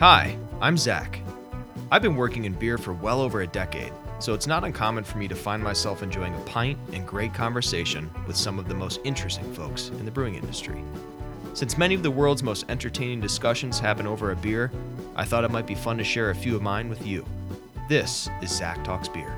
Hi, I'm Zach. I've been working in beer for well over a decade, so it's not uncommon for me to find myself enjoying a pint and great conversation with some of the most interesting folks in the brewing industry. Since many of the world's most entertaining discussions happen over a beer, I thought it might be fun to share a few of mine with you. This is Zach Talks Beer.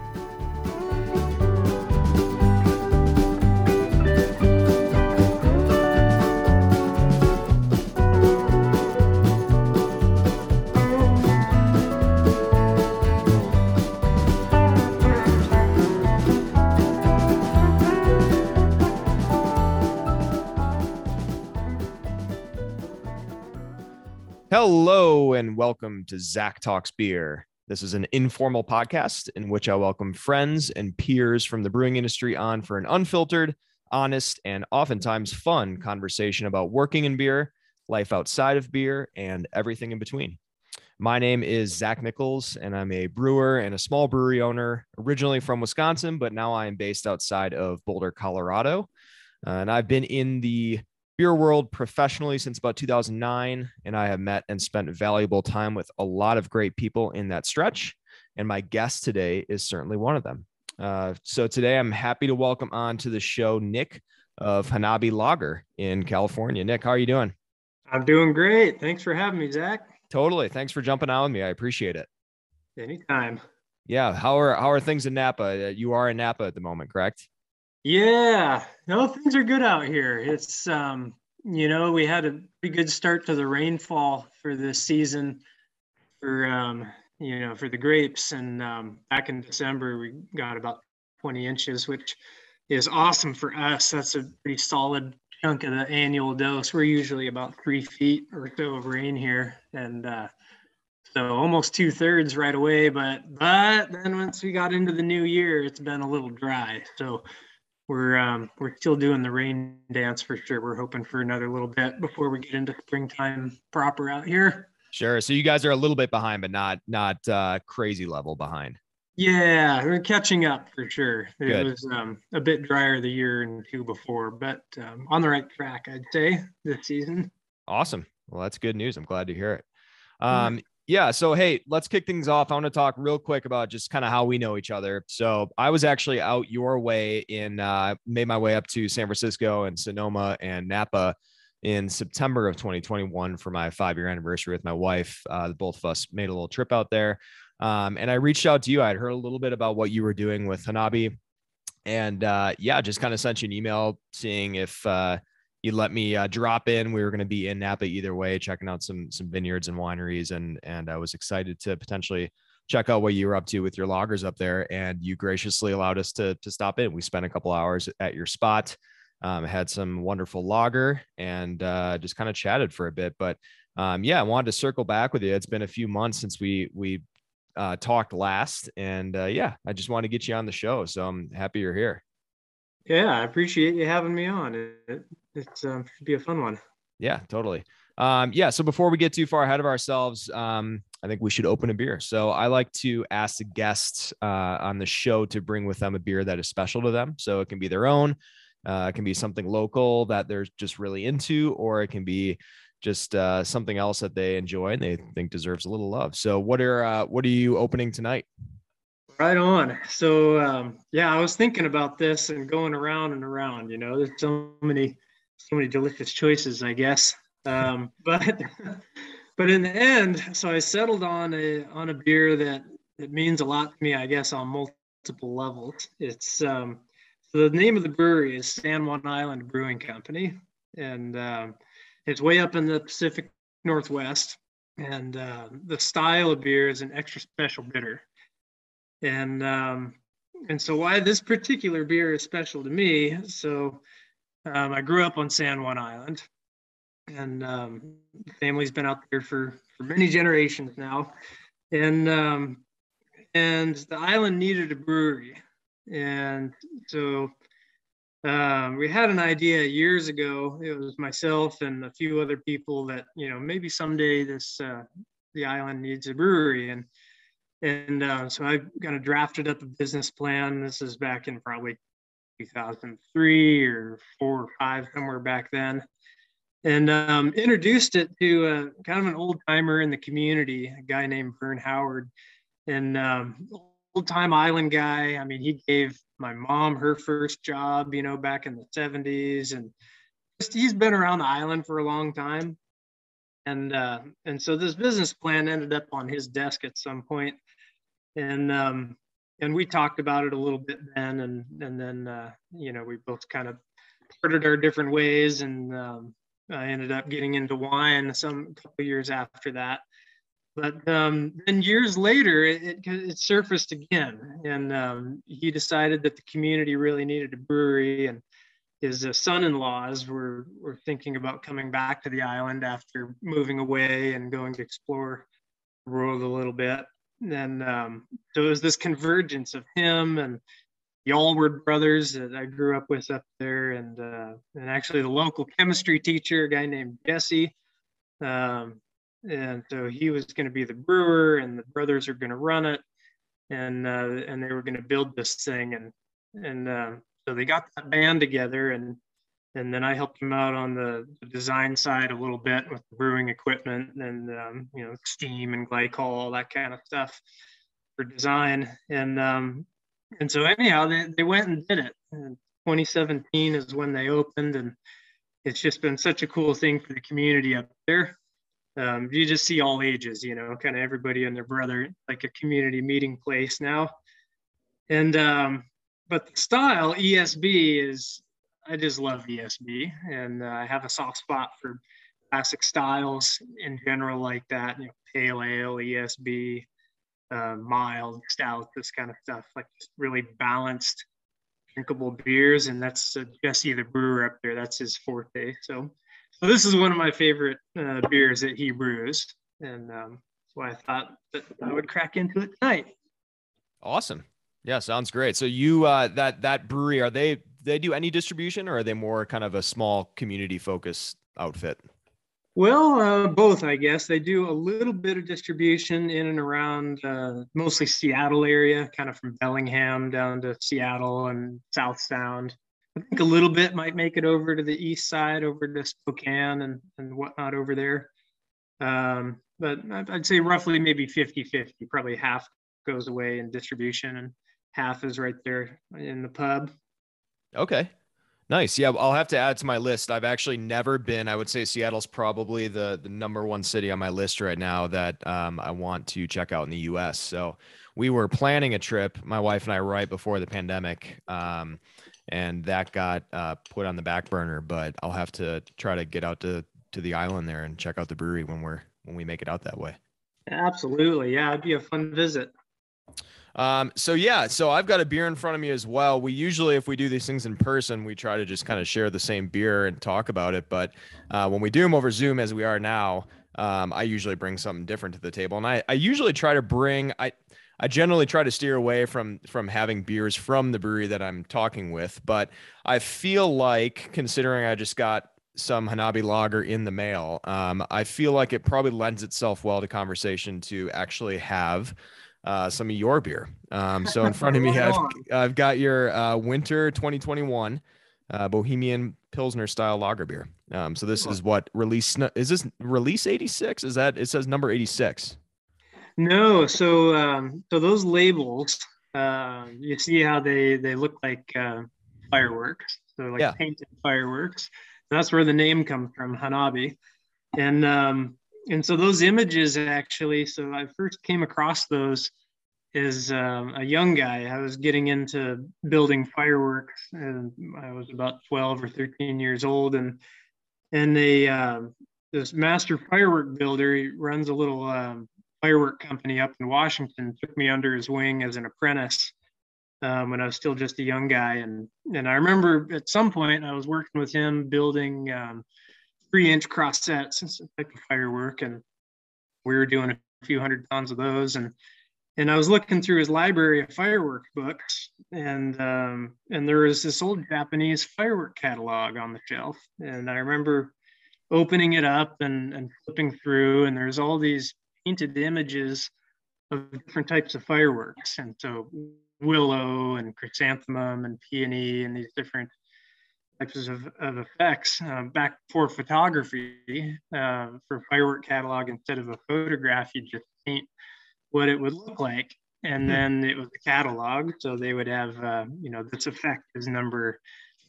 Hello and welcome to Zach Talks Beer. This is an informal podcast in which I welcome friends and peers from the brewing industry on for an unfiltered, honest, and oftentimes fun conversation about working in beer, life outside of beer, and everything in between. My name is Zach Nichols, and I'm a brewer and a small brewery owner, originally from Wisconsin, but now I am based outside of Boulder, Colorado. Uh, and I've been in the beer world professionally since about 2009, and I have met and spent valuable time with a lot of great people in that stretch. And my guest today is certainly one of them. Uh, so today I'm happy to welcome on to the show Nick of Hanabi Lager in California. Nick, how are you doing? I'm doing great. Thanks for having me, Zach. Totally. Thanks for jumping on with me. I appreciate it. Anytime. Yeah. How are how are things in Napa? Uh, you are in Napa at the moment, correct? Yeah, no, things are good out here. It's um, you know, we had a pretty good start to the rainfall for this season for um, you know, for the grapes and um, back in December we got about 20 inches, which is awesome for us. That's a pretty solid chunk of the annual dose. We're usually about three feet or so of rain here, and uh, so almost two thirds right away. But but then once we got into the new year, it's been a little dry. So we're um, we're still doing the rain dance for sure. We're hoping for another little bit before we get into springtime proper out here. Sure. So you guys are a little bit behind, but not not uh, crazy level behind. Yeah, we're catching up for sure. It Good. was um, a bit drier the year and two before, but um, on the right track, I'd say this season. Awesome. Well, that's good news. I'm glad to hear it. Um, yeah. So, hey, let's kick things off. I want to talk real quick about just kind of how we know each other. So, I was actually out your way in, uh, made my way up to San Francisco and Sonoma and Napa in September of 2021 for my five year anniversary with my wife. Uh, both of us made a little trip out there. Um, and I reached out to you. I'd heard a little bit about what you were doing with Hanabi. And uh, yeah, just kind of sent you an email seeing if, uh, you let me uh, drop in. We were going to be in Napa either way, checking out some some vineyards and wineries, and and I was excited to potentially check out what you were up to with your lagers up there. And you graciously allowed us to to stop in. We spent a couple hours at your spot, um, had some wonderful lager, and uh, just kind of chatted for a bit. But um, yeah, I wanted to circle back with you. It's been a few months since we we uh, talked last, and uh, yeah, I just want to get you on the show. So I'm happy you're here. Yeah, I appreciate you having me on. It, it's um, should be a fun one. Yeah, totally. Um, yeah. So before we get too far ahead of ourselves, um, I think we should open a beer. So I like to ask the guests uh, on the show to bring with them a beer that is special to them. So it can be their own, uh, it can be something local that they're just really into, or it can be just uh, something else that they enjoy and they think deserves a little love. So what are uh, what are you opening tonight? Right on. So um, yeah, I was thinking about this and going around and around. You know, there's so many so many delicious choices, I guess. Um, but but in the end, so I settled on a on a beer that that means a lot to me, I guess, on multiple levels. It's um, so the name of the brewery is San Juan Island Brewing Company, and um, it's way up in the Pacific Northwest. And uh, the style of beer is an extra special bitter, and um, and so why this particular beer is special to me. So um, I grew up on San Juan Island, and um, family's been out there for, for many generations now. And um, and the island needed a brewery, and so um, we had an idea years ago. It was myself and a few other people that you know maybe someday this uh, the island needs a brewery, and and uh, so I kind of drafted up a business plan. This is back in probably 2003 or four or five, somewhere back then. and um, introduced it to a, kind of an old timer in the community, a guy named Vern Howard, and um, old time island guy. I mean, he gave my mom her first job, you know, back in the 70s, and just he's been around the island for a long time. And uh, and so this business plan ended up on his desk at some point, and um, and we talked about it a little bit then, and and then uh, you know we both kind of parted our different ways, and um, I ended up getting into wine some couple years after that. But um, then years later, it, it, it surfaced again, and um, he decided that the community really needed a brewery, and his uh, son-in-laws were were thinking about coming back to the island after moving away and going to explore the world a little bit. And um, so it was this convergence of him and the Allward brothers that I grew up with up there, and uh, and actually the local chemistry teacher, a guy named Jesse. Um, and so he was going to be the brewer, and the brothers are going to run it, and uh, and they were going to build this thing, and and uh, so they got that band together, and and then I helped him out on the, design side a little bit with the brewing equipment and um, you know steam and glycol, all that kind of stuff for design, and um, and so anyhow, they, they went and did it. And 2017 is when they opened, and it's just been such a cool thing for the community up there. Um, you just see all ages, you know, kind of everybody and their brother, like a community meeting place now. And um, but the style ESB is, I just love ESB, and uh, I have a soft spot for classic styles in general, like that. You know, pale ale, ESB, uh, mild, stout, this kind of stuff, like really balanced, drinkable beers. And that's uh, Jesse, the brewer up there. That's his forte. So, so this is one of my favorite uh, beers that he brews, and um, I thought that I would crack into it tonight. Awesome. Yeah, sounds great. So you uh, that that brewery are they they do any distribution or are they more kind of a small community focused outfit? Well, uh, both, I guess. They do a little bit of distribution in and around uh, mostly Seattle area, kind of from Bellingham down to Seattle and South Sound. I think a little bit might make it over to the east side, over to Spokane and, and whatnot over there. Um, but I'd say roughly maybe 50 50, probably half goes away in distribution and half is right there in the pub. Okay. Nice. Yeah, I'll have to add to my list. I've actually never been. I would say Seattle's probably the the number one city on my list right now that um, I want to check out in the U.S. So we were planning a trip, my wife and I, right before the pandemic, um, and that got uh, put on the back burner. But I'll have to try to get out to to the island there and check out the brewery when we're when we make it out that way. Absolutely, yeah, it'd be a fun visit. Um, so yeah, so I've got a beer in front of me as well. We usually, if we do these things in person, we try to just kind of share the same beer and talk about it. But uh, when we do them over Zoom, as we are now, um, I usually bring something different to the table, and I, I usually try to bring I. I generally try to steer away from from having beers from the brewery that I'm talking with, but I feel like considering I just got some Hanabi lager in the mail, um, I feel like it probably lends itself well to conversation to actually have uh, some of your beer. Um, so in front of me, I've, I've got your uh, winter 2021 uh, Bohemian Pilsner style lager beer. Um, so this is what release is this release 86? Is that it says number 86? No, so um, so those labels, uh, you see how they they look like uh, fireworks, so like yeah. painted fireworks. That's where the name comes from, Hanabi, and um, and so those images actually so i first came across those as um, a young guy. I was getting into building fireworks and i was about 12 or 13 years old and and they um, this master firework builder he runs a little um, firework company up in washington took me under his wing as an apprentice um, when i was still just a young guy. And and i remember at some point i was working with him building um, three inch cross sets, it's type of firework, and we were doing a few hundred pounds of those. And and I was looking through his library of firework books, and um, and there was this old Japanese firework catalog on the shelf, and I remember opening it up and, and flipping through, and there's all these painted images of different types of fireworks, and so willow and chrysanthemum and peony and these different types of, of effects uh, back for photography uh, for firework catalog instead of a photograph you just paint what it would look like and hmm. then it was a catalog so they would have uh, you know this effect is number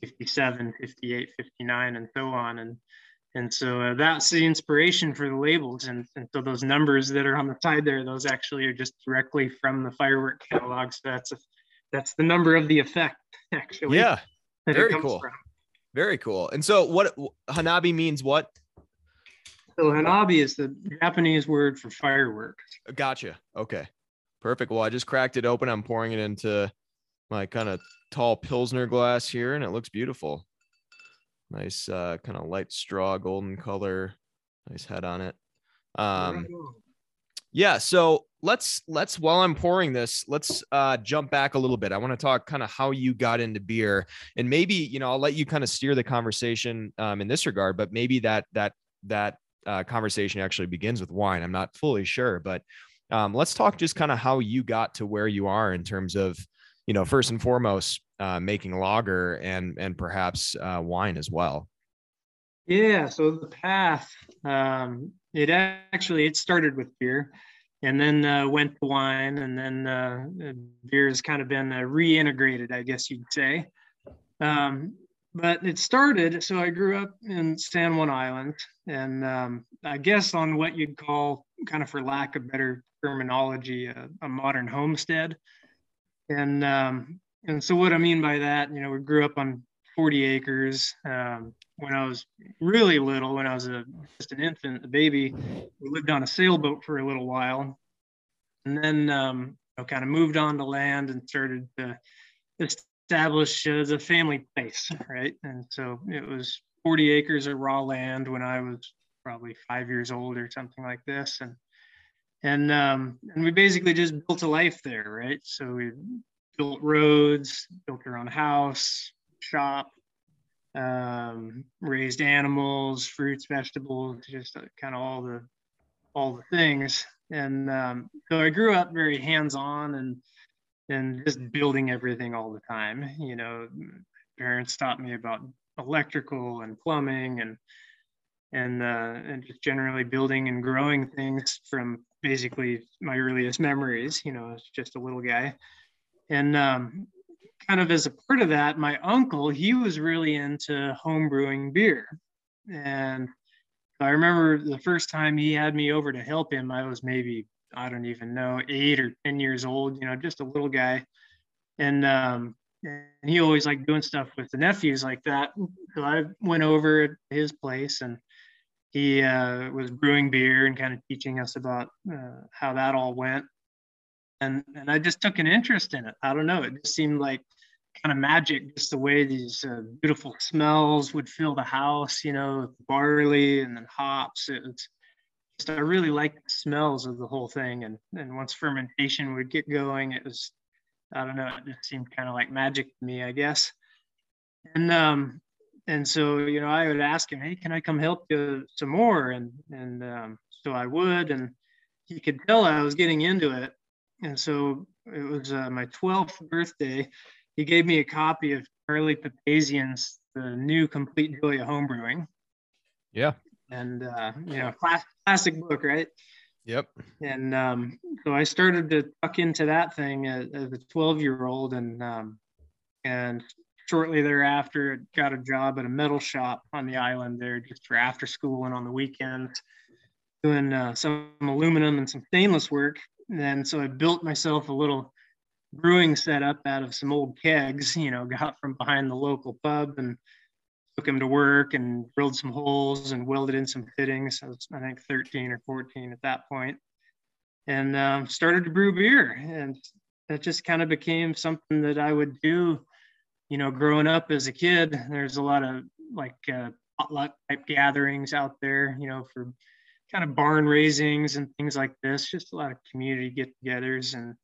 57 58 59 and so on and and so uh, that's the inspiration for the labels and, and so those numbers that are on the side there those actually are just directly from the firework catalog so that's a, that's the number of the effect actually yeah very cool from. Very cool. And so what hanabi means what? So hanabi is the japanese word for fireworks gotcha. Okay. Perfect. Well i just cracked it open. I'm pouring it into my kind of tall pilsner glass here and it looks beautiful. Nice uh, kind of light straw golden color. Nice head on it. Um yeah so let's let's while i'm pouring this let's uh jump back a little bit. I want to talk kind of how you got into beer and maybe you know i'll let you kind of steer the conversation um in this regard but maybe that that that uh, conversation actually begins with wine. I'm not fully sure but um let's talk just kind of how you got to where you are in terms of you know first and foremost uh, making lager and and perhaps uh, wine as well. Yeah so the path um, it actually it started with beer and then uh, went to wine and then uh, beer has kind of been uh, reintegrated i guess you'd say. Um, but it started so i grew up in san juan island and um, i guess on what you'd call kind of for lack of better terminology a, a modern homestead. And um, and so what I mean by that, you know, we grew up on 40 acres. Um, when I was really little, when I was a, just an infant, a baby, we lived on a sailboat for a little while, and then um, kind of moved on to land and started to establish uh, the family place, right? And so it was 40 acres of raw land when I was probably five years old or something like this, and and um, and we basically just built a life there, right? So we built roads, built our own house, shop, um, raised animals, fruits, vegetables, just uh, kind of all the all the things. And um, so I grew up very hands-on and and just building everything all the time. You know, parents taught me about electrical and plumbing and and uh, and just generally building and growing things from basically my earliest memories. You know, as just a little guy, and um, kind of as a part of that, my uncle he was really into home brewing beer, and I remember the first time he had me over to help him. I was maybe I don't even know eight or ten years old. You know, just a little guy, and um, and he always liked doing stuff with the nephews like that. So I went over to his place and he uh, was brewing beer and kind of teaching us about uh, how that all went. And, and I just took an interest in it. I don't know. It just seemed like kind of magic, just the way these uh, beautiful smells would fill the house, you know, barley and then hops. It's just, I really liked the smells of the whole thing. And, and once fermentation would get going, it was, I don't know, it just seemed kind of like magic to me, I guess. And um, and so you know i would ask him hey can i come help you some more and and um, so i would and he could tell i was getting into it and so it was uh, my 12th birthday. He gave me a copy of charlie papazian's the new complete joy of homebrewing. Yeah. And uh, you know class, classic book right? Yep. And um, so i started to tuck into that thing as, as a 12 year old and um, and shortly thereafter, got a job at a metal shop on the island there just for after school and on the weekends, doing uh, some aluminum and some stainless work. And so I built myself a little brewing setup out of some old kegs, you know, got from behind the local pub and took them to work and drilled some holes and welded in some fittings. I was, I think, 13 or 14 at that point, and um, started to brew beer. And that just kind of became something that I would do you know, growing up as a kid, there's a lot of like uh, potluck type gatherings out there, you know, for kind of barn raisings and things like this. Just a lot of community get-togethers, and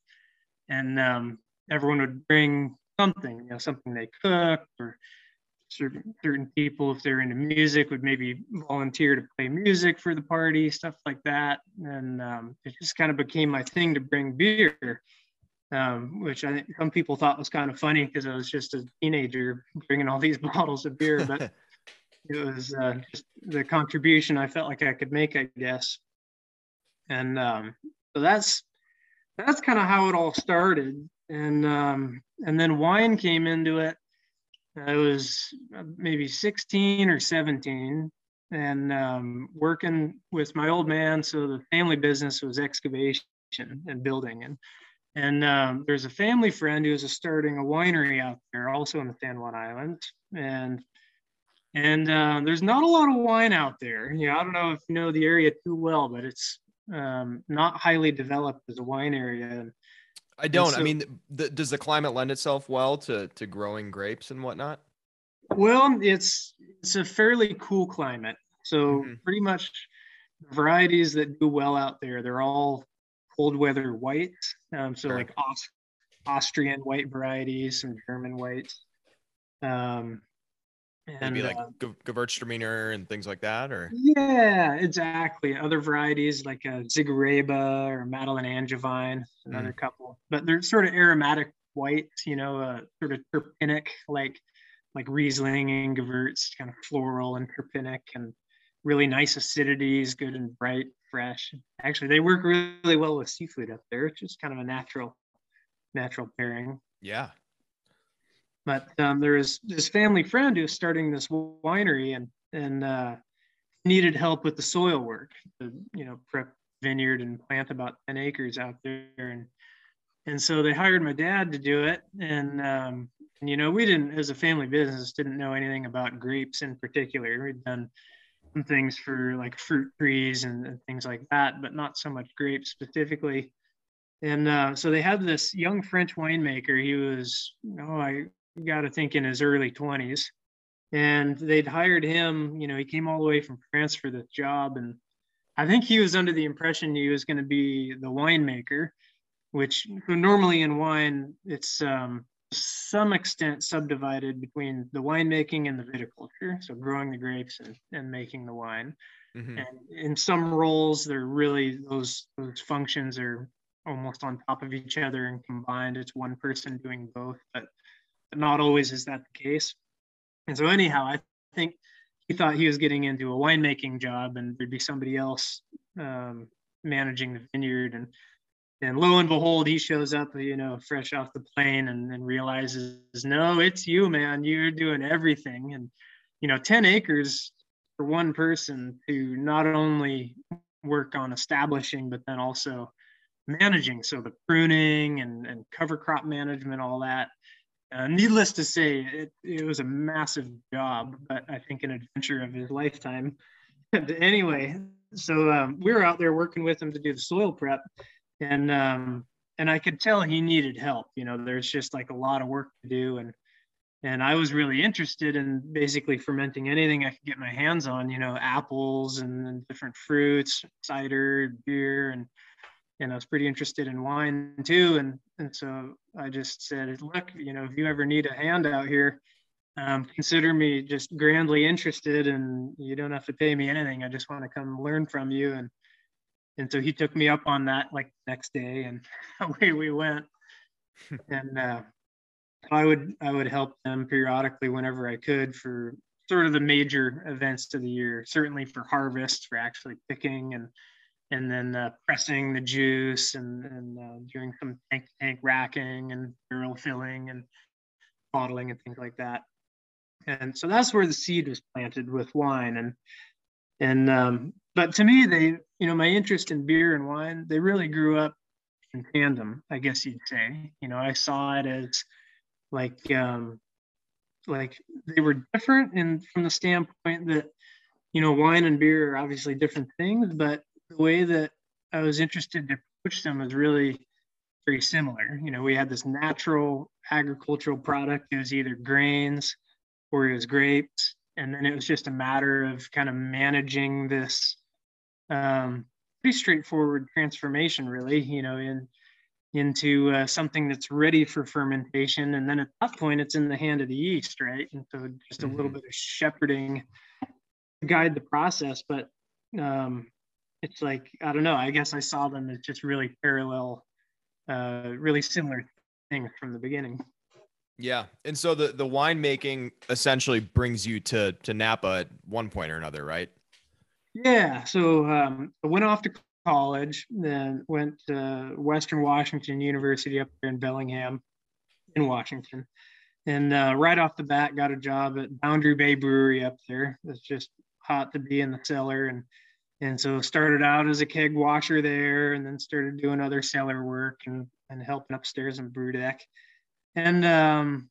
and um, everyone would bring something, you know, something they cooked, or certain certain people, if they're into music, would maybe volunteer to play music for the party, stuff like that. And um, it just kind of became my thing to bring beer. um, which I think some people thought was kind of funny because I was just a teenager bringing all these bottles of beer, but it was uh, just the contribution I felt like I could make, I guess. And um, so that's that's kind of how it all started, and um, and then wine came into it. I was maybe 16 or 17, and um, working with my old man. So the family business was excavation and building, and and um, there's a family friend who is starting a winery out there, also in the San Juan Islands, and and uh, there's not a lot of wine out there. You know, I don't know if you know the area too well, but it's um, not highly developed as a wine area. I don't. So, I mean, the, does the climate lend itself well to to growing grapes and whatnot? Well, it's it's a fairly cool climate. So mm-hmm. pretty much varieties that do well out there, they're all cold weather whites. Um, so sure. like Aust- Austrian white varieties, some German whites. Um, and, Maybe like uh, Gewürztraminer and things like that, or yeah, exactly. Other varieties like a uh, Siegerrebe or Madeleine Angevine, another mm. couple, but they're sort of aromatic whites, you know, uh, sort of terpenic, like like Riesling and Gewurz, kind of floral and terpenic, and really nice acidities, good and bright, fresh. Actually, they work really well with seafood up there. It's just kind of a natural, natural pairing. Yeah. But um, there is this family friend who's starting this winery and and uh, needed help with the soil work. To, you know, prep vineyard and plant about ten acres out there, and and so they hired my dad to do it. And um, and you know, we didn't, as a family business, didn't know anything about grapes in particular. We'd done some things for like fruit trees and, and things like that, but not so much grapes specifically. And uh, so they had this young French winemaker. He was, oh, I got to think in his early 20s. And they'd hired him, you know, he came all the way from France for this job. And I think he was under the impression he was going to be the winemaker, which normally in wine, it's um, some extent subdivided between the winemaking and the viticulture, so growing the grapes and, and making the wine. Mm-hmm. And in some roles, they're really those those functions are almost on top of each other and combined. It's one person doing both, but, but not always is that the case. And so, anyhow, I think he thought he was getting into a winemaking job, and there'd be somebody else um, managing the vineyard. And and lo and behold, he shows up, you know, fresh off the plane and then realizes, no, it's you, man. You're doing everything. And, you know, 10 acres for one person to not only work on establishing, but then also managing. So the pruning and, and cover crop management, all that. Uh, needless to say, it, it was a massive job, but I think an adventure of his lifetime. anyway, so um, we were out there working with him to do the soil prep and um, and I could tell he needed help. You know, there's just like a lot of work to do, and and I was really interested in basically fermenting anything I could get my hands on. You know, apples and, and different fruits, cider, beer, and and I was pretty interested in wine too. And and so I just said, look, you know, if you ever need a hand out here, um, consider me just grandly interested, and you don't have to pay me anything. I just want to come learn from you and and so he took me up on that like next day and away we went and uh, i would i would help them periodically whenever i could for sort of the major events of the year certainly for harvest for actually picking and and then uh, pressing the juice and, and uh, doing some tank tank racking and barrel filling and bottling and things like that. And so that's where the seed was planted with wine and and um, but to me they you know my interest in beer and wine they really grew up in tandem i guess you'd say. You know i saw it as like um like they were different and from the standpoint that you know wine and beer are obviously different things but the way that i was interested to approach them was really very similar you know we had this natural agricultural product it was either grains or it was grapes and then it was just a matter of kind of managing this um, pretty straightforward transformation, really. You know, in into uh, something that's ready for fermentation, and then at that point, it's in the hand of the yeast, right? And so just a mm-hmm. little bit of shepherding to guide the process, but um, it's like I don't know. I guess I saw them as just really parallel uh, really similar things from the beginning. Yeah, and so the the winemaking essentially brings you to to Napa at one point or another, right? Yeah. So um, I went off to college, then went to Western Washington University up there in Bellingham, in Washington, and uh, right off the bat got a job at Boundary Bay Brewery up there. It's just hot to be in the cellar and and so started out as a keg washer there and then started doing other cellar work and, and helping upstairs in brew deck and um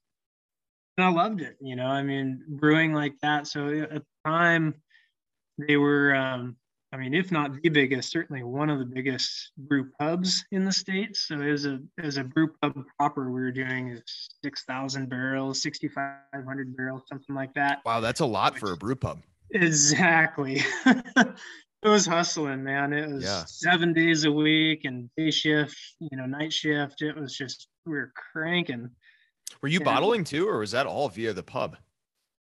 and i loved it you know i mean brewing like that. So at the time they were um i mean if not the biggest certainly one of the biggest brew pubs in the states so as a as a brew pub proper. We were doing 6000 barrels 6500 barrels something like that. Wow that's a lot for a brew pub. Exactly it was hustling man. It was yeah. seven days a week and day shift you know night shift. It was just we were cranking. Were you and, bottling too or was that all via the pub?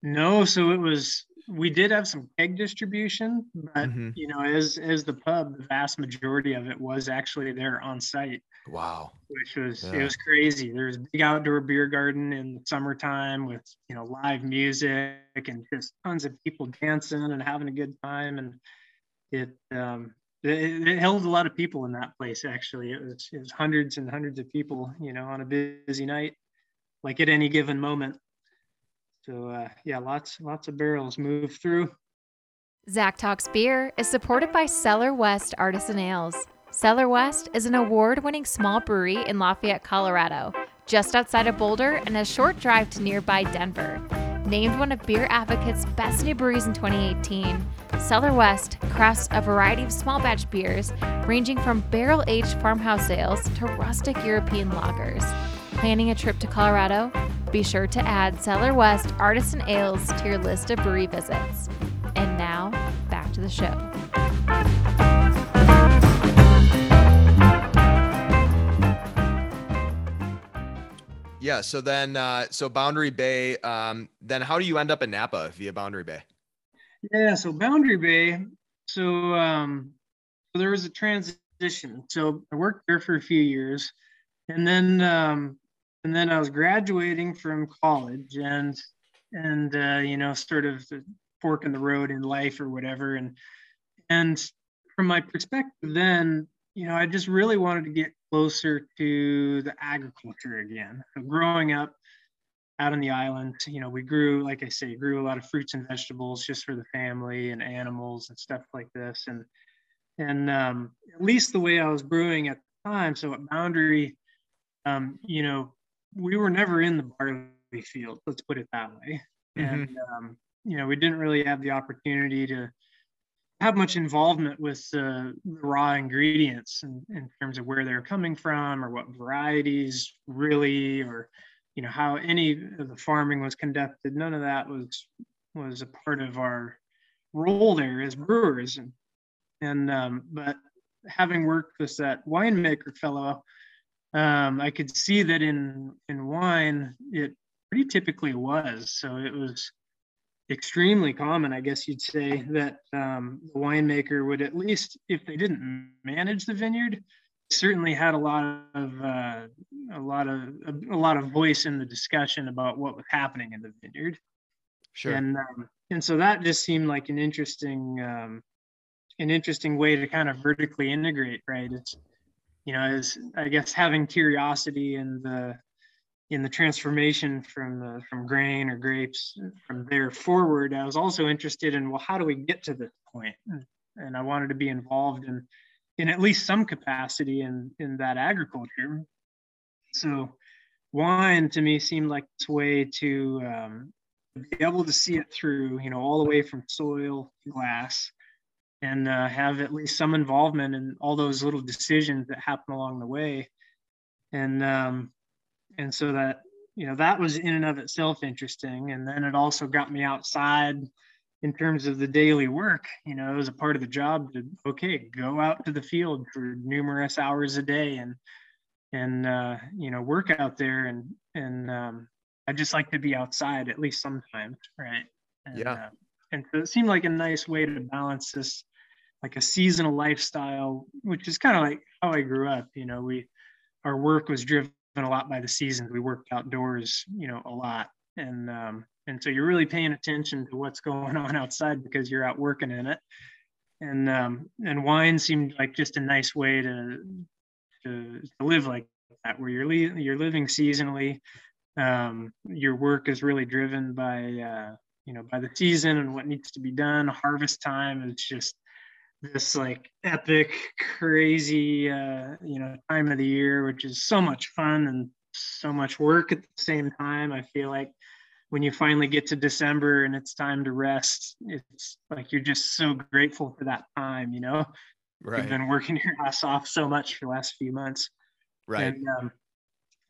No so it was we did have some keg distribution but mm-hmm. you know as as the pub the vast majority of it was actually there on site wow. which was yeah. it was crazy. There's a big outdoor beer garden in the summertime with you know live music and just tons of people dancing and having a good time. And it um, it, held a lot of people in that place. Actually, it was, it was hundreds and hundreds of people, you know, on a busy night, like at any given moment. So uh, yeah, lots lots of barrels move through. Zach Talks Beer is supported by Cellar West Artisan Ales. Cellar West is an award winning small brewery in Lafayette, Colorado, just outside of Boulder and a short drive to nearby Denver. Named one of Beer Advocate's best new breweries in 2018, Cellar West crafts a variety of small batch beers ranging from barrel aged farmhouse ales to rustic European lagers. Planning a trip to Colorado? Be sure to add Cellar West Artisan Ales to your list of brewery visits. And now, back to the show. Yeah. So then, uh, so Boundary Bay. Um, then how do you end up in Napa via Boundary Bay? Yeah. So Boundary Bay. So um, there was a transition. So I worked there for a few years, and then um, and then I was graduating from college, and and uh, you know, sort of fork in the road in life or whatever, and and from my perspective, then you know, I just really wanted to get closer to the agriculture again. So growing up out on the island, you know, we grew, like I say, grew a lot of fruits and vegetables just for the family and animals and stuff like this. And and um, at least the way I was brewing at the time, so at Boundary, um, you know, we were never in the barley field. Let's put it that way. Mm-hmm. And um, you know, we didn't really have the opportunity to have much involvement with uh, the raw ingredients in, in terms of where they're coming from or what varieties really or you know how any of the farming was conducted. None of that was was a part of our role there as brewers. And and um, but having worked with that winemaker fellow um, i could see that in in wine it pretty typically was. So it was extremely common, I guess you'd say, that um, the winemaker would at least, if they didn't manage the vineyard, certainly had a lot of uh, a lot of a, a, lot of voice in the discussion about what was happening in the vineyard. Sure. And um, and so that just seemed like an interesting um, an interesting way to kind of vertically integrate, right? It's you know, as I guess having curiosity in the in the transformation from uh, from grain or grapes from there forward i was also interested in well how do we get to this point? point and i wanted to be involved in in at least some capacity in in that agriculture so wine to me seemed like this way to um, be able to see it through you know all the way from soil to glass and uh, have at least some involvement in all those little decisions that happen along the way and um, and so that you know that was in and of itself interesting. And then it also got me outside in terms of the daily work. You know it was a part of the job to okay go out to the field for numerous hours a day and and uh, you know work out there. And and um, i just like to be outside at least sometimes right? And, yeah. uh, and so it seemed like a nice way to balance this like a seasonal lifestyle which is kind of like how i grew up. You know we our work was driven a lot by the seasons. We worked outdoors, you know, a lot, and um, and so you're really paying attention to what's going on outside because you're out working in it. And um, and wine seemed like just a nice way to to, to live like that, where you're you're living seasonally. Um, your work is really driven by uh, you know by the season and what needs to be done. Harvest time is just this like epic, crazy uh, you know time of the year, which is so much fun and so much work at the same time. I feel like when you finally get to December and it's time to rest, it's like you're just so grateful for that time, you know. Right. You've been working your ass off so much for the last few months. Right. And um,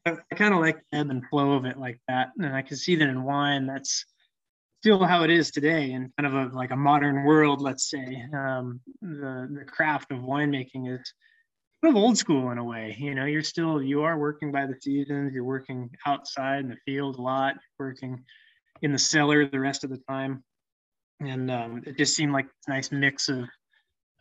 I, I kind of like the ebb and flow of it like that. And I can see that in wine, that's still how it is today in kind of a like a modern world, let's say. Um, the the craft of winemaking is kind of old school in a way. You know, you're still you are working by the seasons, you're working outside in the field a lot, working in the cellar the rest of the time. And um, it just seemed like a nice mix of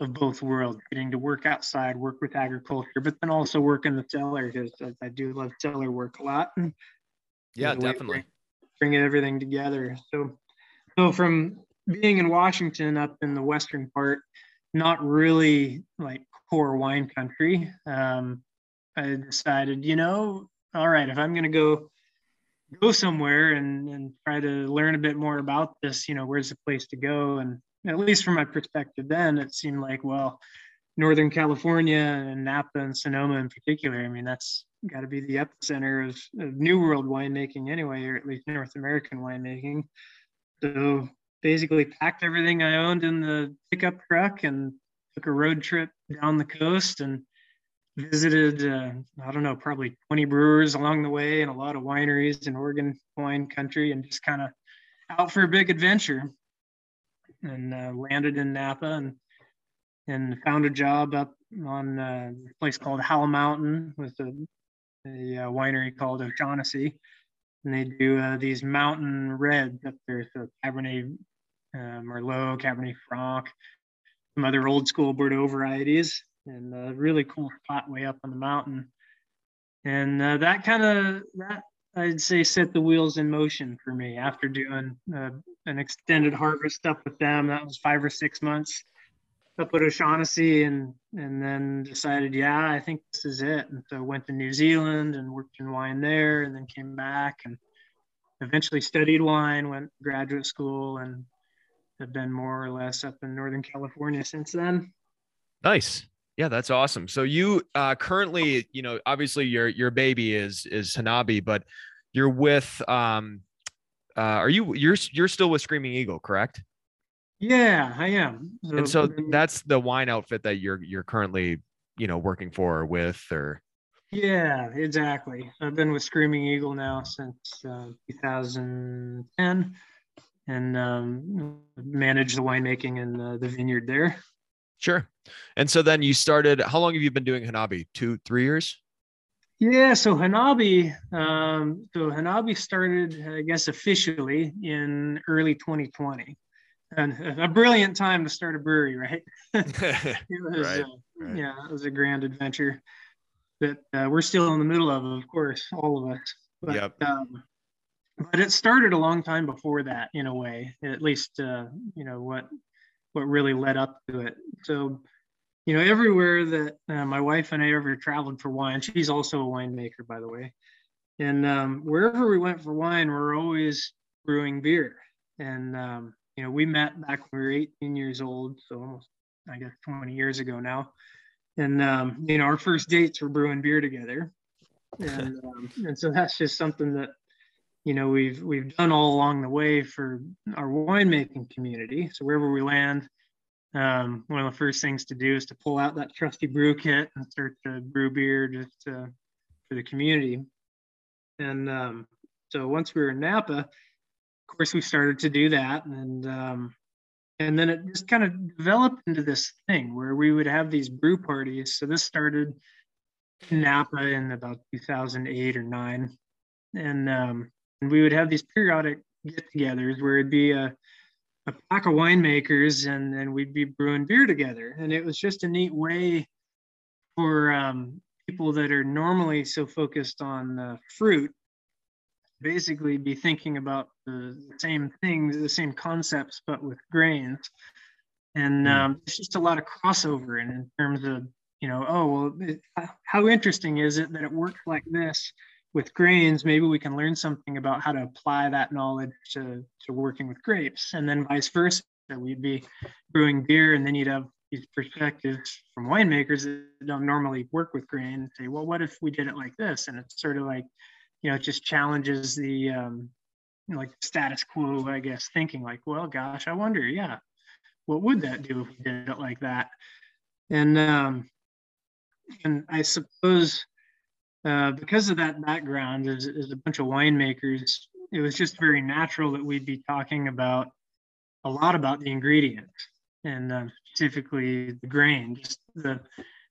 of both worlds, getting to work outside, work with agriculture, but then also work in the cellar because I, I, do love cellar work a lot. Yeah, definitely. Bringing everything together. So, so from being in Washington up in the western part, not really like core wine country, um, I decided, you know, all right, if I'm going to go go somewhere and, and try to learn a bit more about this, you know, where's the place to go? And at least from my perspective then, it seemed like, well, Northern California and Napa and Sonoma in particular, I mean, that's got to be the epicenter of, of, New World winemaking anyway, or at least North American winemaking. So basically packed everything I owned in the pickup truck and took a road trip down the coast and visited, uh, I don't know, probably 20 brewers along the way and a lot of wineries in Oregon wine country and just kind of out for a big adventure and uh, landed in Napa and and found a job up on uh, a place called Howell Mountain with a, a, uh, winery called O'Shaughnessy. And they do uh, these mountain reds up there. So Cabernet uh, Merlot, Cabernet Franc, some other old school Bordeaux varieties, and a really cool spot way up on the mountain. And uh, that kind of, that I'd say set the wheels in motion for me after doing uh, an extended harvest up with them. That was five or six months up at O'Shaughnessy and and then decided, yeah, I think this is it. And so went to New Zealand and worked in wine there and then came back and eventually studied wine, went to graduate school and have been more or less up in Northern California since then. Nice. Yeah, that's awesome. So you uh, currently, you know, obviously your your baby is is Hanabi, but you're with um uh are you you're you're still with Screaming Eagle, correct? Yeah, I am. So, and so that's the wine outfit that you're you're currently, you know, working for or with or Yeah, exactly. I've been with Screaming Eagle now since uh, 2010 and um, manage the winemaking and uh, the vineyard there. Sure. And so then you started, how long have you been doing Hanabi? Two, three years? Yeah, so Hanabi, um, so Hanabi started, I guess, officially in early 2020, and a brilliant time to start a brewery, right? it was, right, uh, right. yeah, it was a grand adventure that uh, we're still in the middle of, of course, all of us. But, yep. Um, but it started a long time before that, in a way. At least, uh, you know what what really led up to it. So, you know, everywhere that uh, my wife and I ever traveled for wine, she's also a winemaker, by the way. And um, wherever we went for wine, we're always brewing beer. And, um, you know, we met back when we were 18 years old, so almost, I guess, 20 years ago now. And, um, you know, our first dates were brewing beer together. And, um, and so that's just something that you know we've we've done all along the way for our winemaking community. So wherever we land, um, one of the first things to do is to pull out that trusty brew kit and start to brew beer just uh, for the community. And um, so once we were in Napa, of course we started to do that, and um, and then it just kind of developed into this thing where we would have these brew parties. So this started in Napa in about 2008 or nine, and um, and we would have these periodic get-togethers where it'd be a, a pack of winemakers and and we'd be brewing beer together and it was just a neat way for um, people that are normally so focused on uh, fruit basically be thinking about the same things, the same concepts, but with grains. And hmm. um, it's just a lot of crossover in, in terms of, you know, oh, well, it, how interesting is it that it works like this with grains? Maybe we can learn something about how to apply that knowledge to, to working with grapes. And then vice versa. That we'd be brewing beer, and then you'd have these perspectives from winemakers that don't normally work with grain and say, well, what if we did it like this? And it's sort of like, you know, it just challenges the um, like status quo, I guess, thinking like, well, gosh, I wonder, yeah, what would that do if we did it like that? And um, and I suppose uh, because of that background, as, as a bunch of winemakers, it was just very natural that we'd be talking about a lot about the ingredients and uh, specifically the grain, just the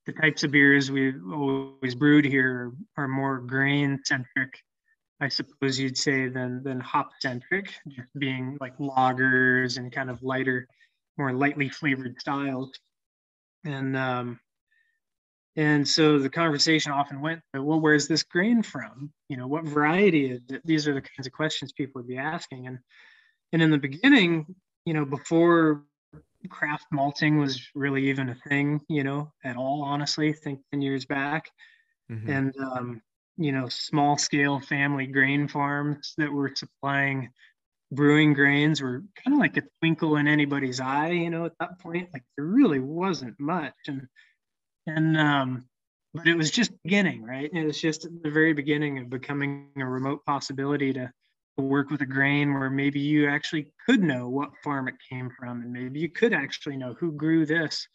the types of beers we've always brewed here are more grain centric, I suppose you'd say, than than hop centric, just being like lagers and kind of lighter, more lightly flavored styles. And um, and so the conversation often went, well, where's this grain from? You know, what variety is it? These are the kinds of questions people would be asking. And and in the beginning, you know, before craft malting was really even a thing, you know, at all, honestly, think 10 years back. Mm-hmm. And, um, you know, small scale family grain farms that were supplying brewing grains were kind of like a twinkle in anybody's eye, you know, at that point. Like there really wasn't much. And, and, um, but it was just beginning, right? It was just the very beginning of becoming a remote possibility to work with a grain where maybe you actually could know what farm it came from and maybe you could actually know who grew this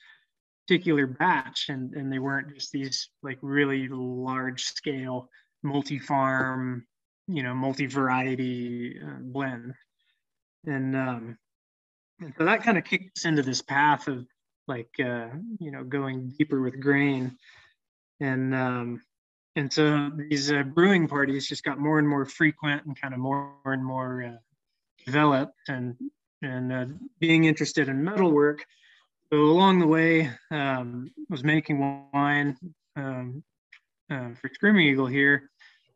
particular batch and, and they weren't just these like really large scale multi-farm you know multi-variety uh, blend. And um and so that kind of kicked us into this path of like uh you know going deeper with grain. And um and so these uh, brewing parties just got more and more frequent and kind of more and more uh, developed. And and uh, being interested in metalwork so along the way um, was making wine um, uh, for Screaming Eagle here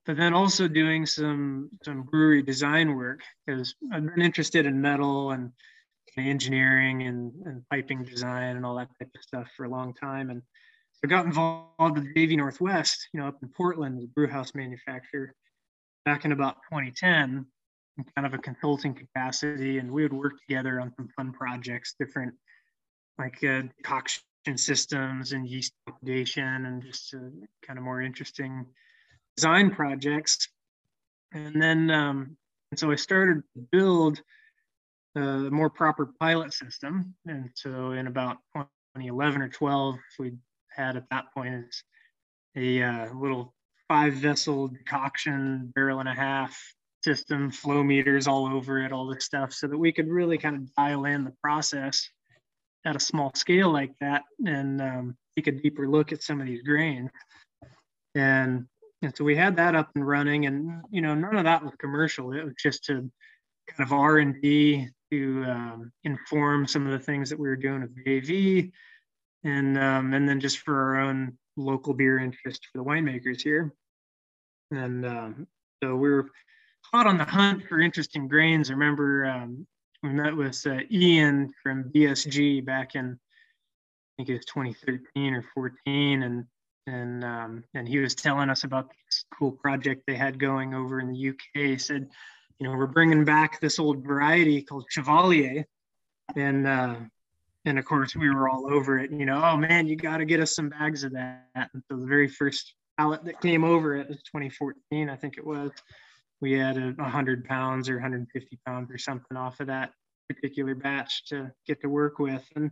but then also doing some some brewery design work because i've been interested in metal and engineering and, and piping design and all that type of stuff for a long time. And I got involved with JV Northwest, you know, up in Portland, the brew house manufacturer, back in about 2010, in kind of a consulting capacity, and we would work together on some fun projects, different like uh, systems and yeast propagation, and just uh, kind of more interesting design projects. And then, um, and so I started to build a more proper pilot system. And so in about 2011 or 12, we had at that point is a uh, little five vessel decoction barrel and a half system, flow meters all over it, all this stuff, so that we could really kind of dial in the process at a small scale like that and um, take a deeper look at some of these grains. And and so we had that up and running, and you know none of that was commercial. It was just to kind of R and D to um, inform some of the things that we were doing with AV and um, and then just for our own local beer interest for the winemakers here. And um, so we were hot on the hunt for interesting grains. I remember um, we met with uh, Ian from BSG back in I think it was 2013 or 14, and and um, and he was telling us about this cool project they had going over in the UK. He said, you know, we're bringing back this old variety called Chevalier, and uh, and of course we were all over it you know oh man you got to get us some bags of that. And so the very first pallet that came over it was 2014 i think it was we had a 100 pounds or 150 pounds or something off of that particular batch to get to work with. And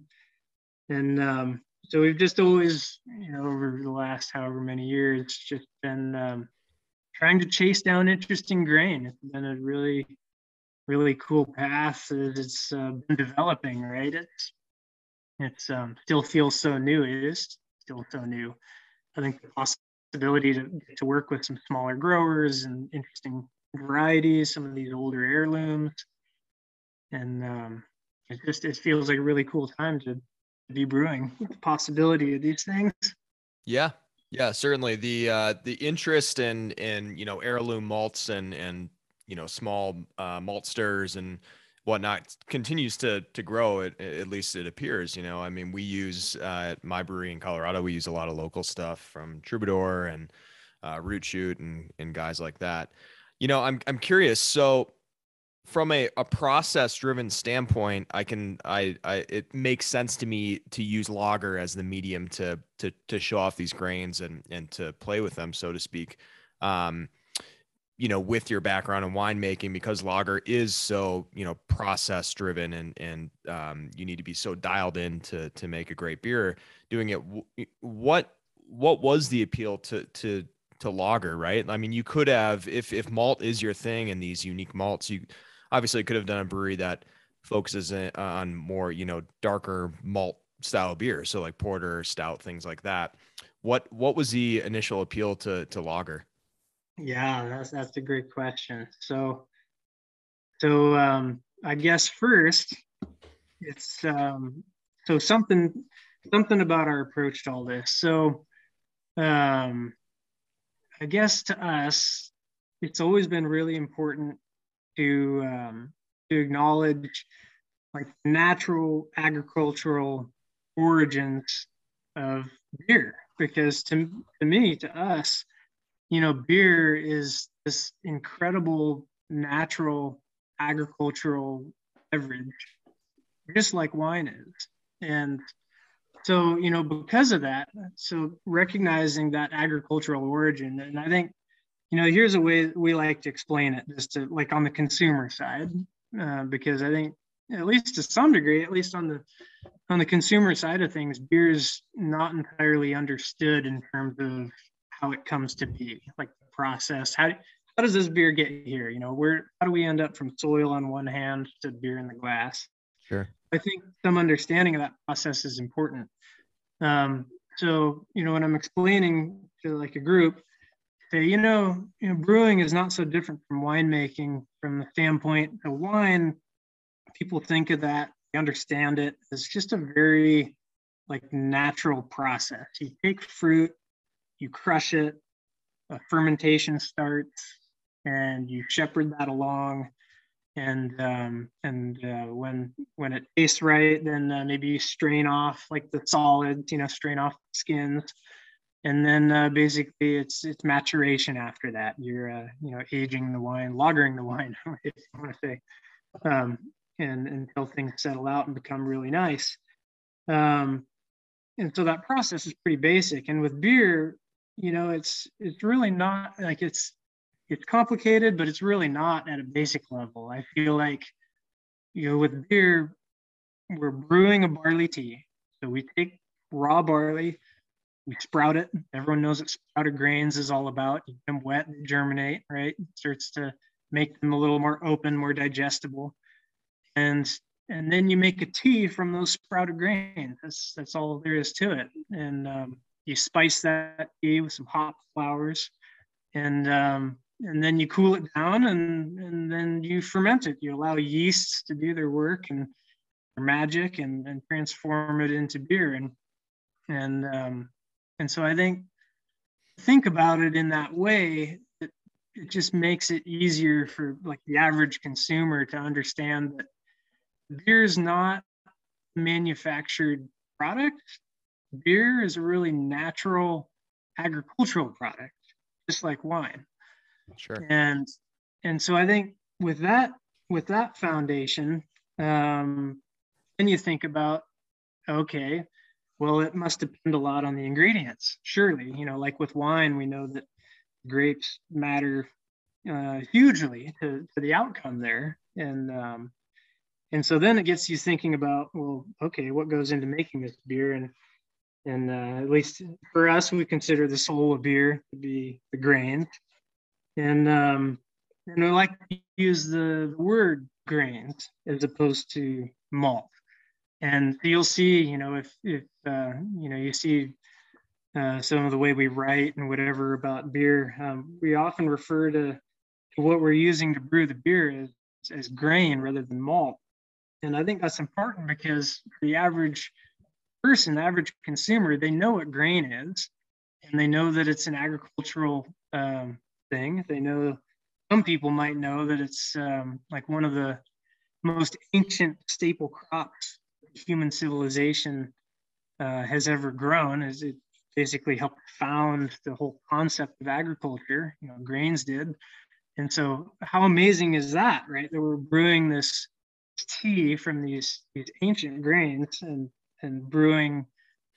and um, so we've just always you know over the last however many years just been um, trying to chase down interesting grain. It's been a really really cool path as it's uh, been developing right? It's it's um, still feels so new. It is still so new. I think the possibility to, to work with some smaller growers and interesting varieties, some of these older heirlooms, and um, it just it feels like a really cool time to be brewing. The possibility of these things. Yeah, Yeah, certainly the uh, the interest in in you know heirloom malts and and you know small uh, maltsters and whatnot continues to to grow. At, at least it appears. You know, I mean, we use uh, at my brewery in Colorado, we use a lot of local stuff from Troubadour and uh, Root Shoot and and guys like that. You know, I'm I'm curious. So from a, a process driven standpoint i can I, I it makes sense to me to use lager as the medium to to to show off these grains and and to play with them so to speak um you know with your background in winemaking because lager is so you know process driven and and um, you need to be so dialed in to to make a great beer doing it. What what was the appeal to to to lager right? I mean you could have if if malt is your thing and these unique malts you obviously could have done a brewery that focuses on more you know darker malt style beer so like porter stout things like that. What what was the initial appeal to to lager yeah that's that's a great question. So so um i guess first it's um so something something about our approach to all this. So um i guess to us it's always been really important to um, to acknowledge like natural agricultural origins of beer because to, to me to us you know beer is this incredible natural agricultural beverage just like wine is. And so you know because of that so recognizing that agricultural origin and i think you know, here's a way we like to explain it, just to like on the consumer side, uh, because I think at least to some degree, at least on the on the consumer side of things, beer is not entirely understood in terms of how it comes to be, like the process. How how does this beer get here? You know, where how do we end up from soil on one hand to beer in the glass? Sure. I think some understanding of that process is important. Um, so, you know, when I'm explaining to like a group, say, you know, you know, brewing is not so different from winemaking from the standpoint of wine. People think of that, they understand it. It's just a very like natural process. You take fruit, you crush it, a fermentation starts, and you shepherd that along. And um, and uh, when when it tastes right, then uh, maybe you strain off like the solids, you know, strain off the skins and then uh, basically it's it's maturation after that. You're uh, you know aging the wine, lagering the wine, if you want to say, um, and until things settle out and become really nice. Um, and so that process is pretty basic. And with beer, you know, it's it's really not like it's it's complicated, but it's really not at a basic level. I feel like you know with beer, we're brewing a barley tea. So we take raw barley, we sprout it. Everyone knows what sprouted grains is all about. You get them wet, and germinate, right? It starts to make them a little more open, more digestible. And and then you make a tea from those sprouted grains. That's that's all there is to it. And um, you spice that tea with some hop flowers, and um, and then you cool it down, and and then you ferment it. You allow yeasts to do their work and their magic, and and transform it into beer. And and um, and so I think think about it in that way, it, it just makes it easier for like the average consumer to understand that beer is not manufactured product. Beer is a really natural agricultural product, just like wine. Sure. And and so I think with that with that foundation, um, then you think about okay, well, it must depend a lot on the ingredients. Surely, you know, like with wine, we know that grapes matter uh, hugely to, to the outcome there, and um, and so then it gets you thinking about, well, okay, what goes into making this beer, and and uh, at least for us, we consider the soul of beer to be the grain, and um, and I like to use the word grains as opposed to malt. And you'll see you know if if uh, you know you see uh, some of the way we write and whatever about beer um, we often refer to, to what we're using to brew the beer as, as grain rather than malt. And i think that's important because the average person the average consumer they know what grain is and they know that it's an agricultural um, thing. They know some people might know that it's um, like one of the most ancient staple crops human civilization uh, has ever grown. As it basically helped found the whole concept of agriculture. You know, grains did, and so how amazing is that, right? That we're brewing this tea from these these ancient grains and and brewing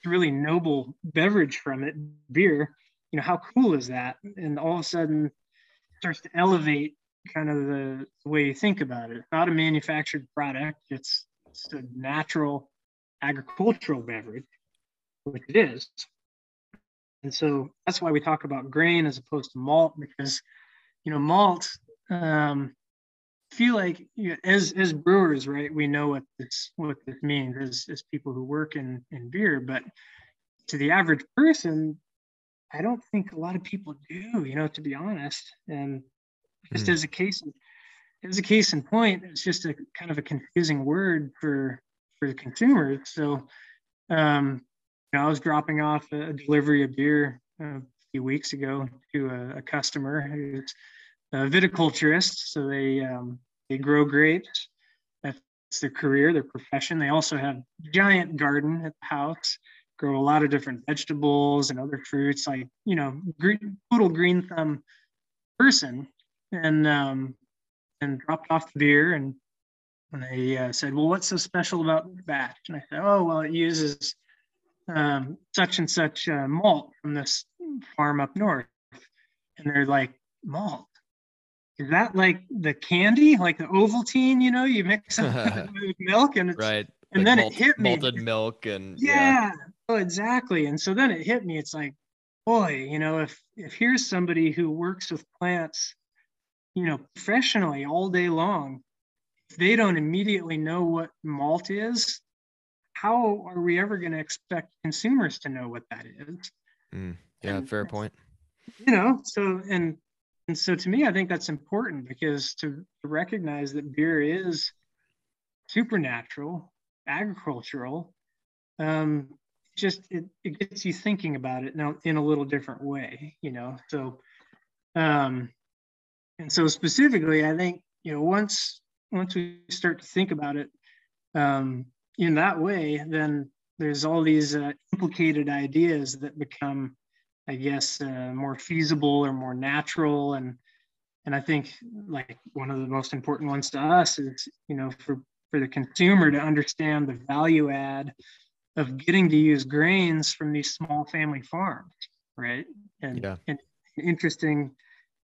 really noble beverage from it, beer. You know, how cool is that? And all of a sudden starts to elevate kind of the, way you think about it. It's not a manufactured product, it's, it's a natural agricultural beverage, which it is. And so that's why we talk about grain as opposed to malt, because you know, malt um, feel like you know, as as brewers, right? We know what this what this means as as people who work in in beer, but to the average person, I don't think a lot of people do. You know, to be honest, and just mm. as a case as a case in point, it's just a kind of a confusing word for for the consumers. So, um, you know, I was dropping off a delivery of beer a few weeks ago to a, a customer who's a viticulturist. So they um, they grow grapes. That's their career, their profession. They also have giant garden at the house. Grow a lot of different vegetables and other fruits, like you know, green, total green thumb person. And um, and dropped off the beer and and they uh, said, "Well, what's so special about batch?" And I said, "Oh, well, it uses um, such and such uh, malt from this farm up north." And they're like, "Malt? Is that like the candy, like the Ovaltine? You know, you mix it with milk and it's right. And like then malt, it hit me. Malted milk and yeah. yeah. Oh, exactly. And so then it hit me. It's like, boy, you know, if if here's somebody who works with plants, you know, professionally all day long, if they don't immediately know what malt is, how are we ever going to expect consumers to know what that is? Mm, yeah, and, fair point. You know, so and and so to me, I think that's important because to, recognize that beer is supernatural, agricultural, um, just it, it gets you thinking about it now in a little different way, you know. So um and so specifically, I think, you know, once once we start to think about it um in that way, then there's all these uh, implicated ideas that become I guess, uh, more feasible or more natural. And and I think like one of the most important ones to us is, you know, for for the consumer to understand the value add of getting to use grains from these small family farms, right? And, yeah. and interesting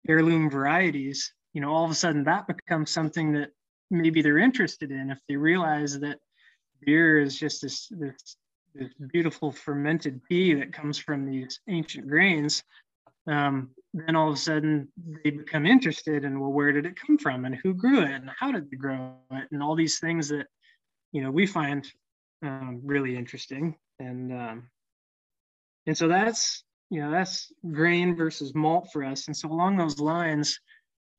heirloom varieties. You know, all of a sudden that becomes something that maybe they're interested in if they realize that beer is just this this this beautiful fermented tea that comes from these ancient grains, um, then all of a sudden they become interested in well, where did it come from and who grew it and how did they grow it and all these things that you know we find um, really interesting. And um, and so that's you know that's grain versus malt for us. And so along those lines